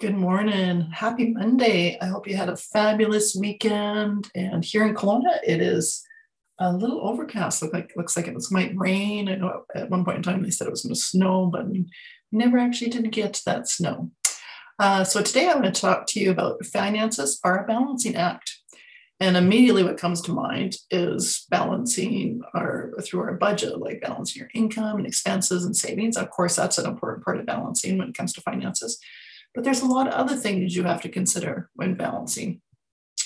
Good morning. Happy Monday. I hope you had a fabulous weekend. And here in Kelowna, it is a little overcast. Look like looks like it was might rain. I know at one point in time they said it was going to snow, but we never actually did get that snow. Uh, so today I'm going to talk to you about finances are a balancing act. And immediately what comes to mind is balancing our through our budget, like balancing your income and expenses and savings. Of course, that's an important part of balancing when it comes to finances. But there's a lot of other things you have to consider when balancing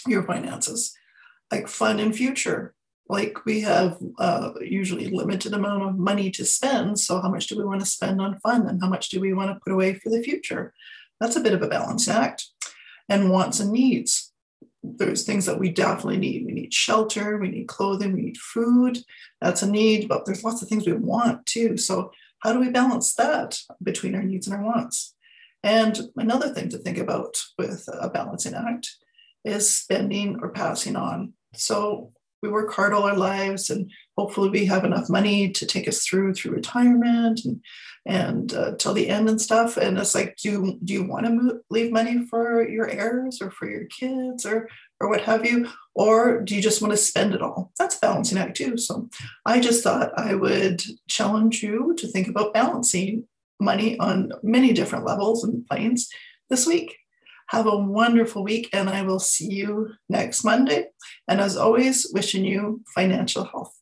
your finances, like fun and future. Like we have uh, usually limited amount of money to spend. So how much do we want to spend on fun and how much do we want to put away for the future? That's a bit of a balance act. And wants and needs there's things that we definitely need. We need shelter, we need clothing, we need food. That's a need, but there's lots of things we want too. So, how do we balance that between our needs and our wants? And another thing to think about with a balancing act is spending or passing on. So, we work hard all our lives and hopefully we have enough money to take us through through retirement and and uh, till the end and stuff. And it's like do you do you want to leave money for your heirs or for your kids or or what have you? Or do you just want to spend it all? That's a balancing act too. So i just thought i would challenge you to think about balancing money on many different levels and planes this week have a wonderful week, and I will see you next Monday. And as always, wishing you financial health.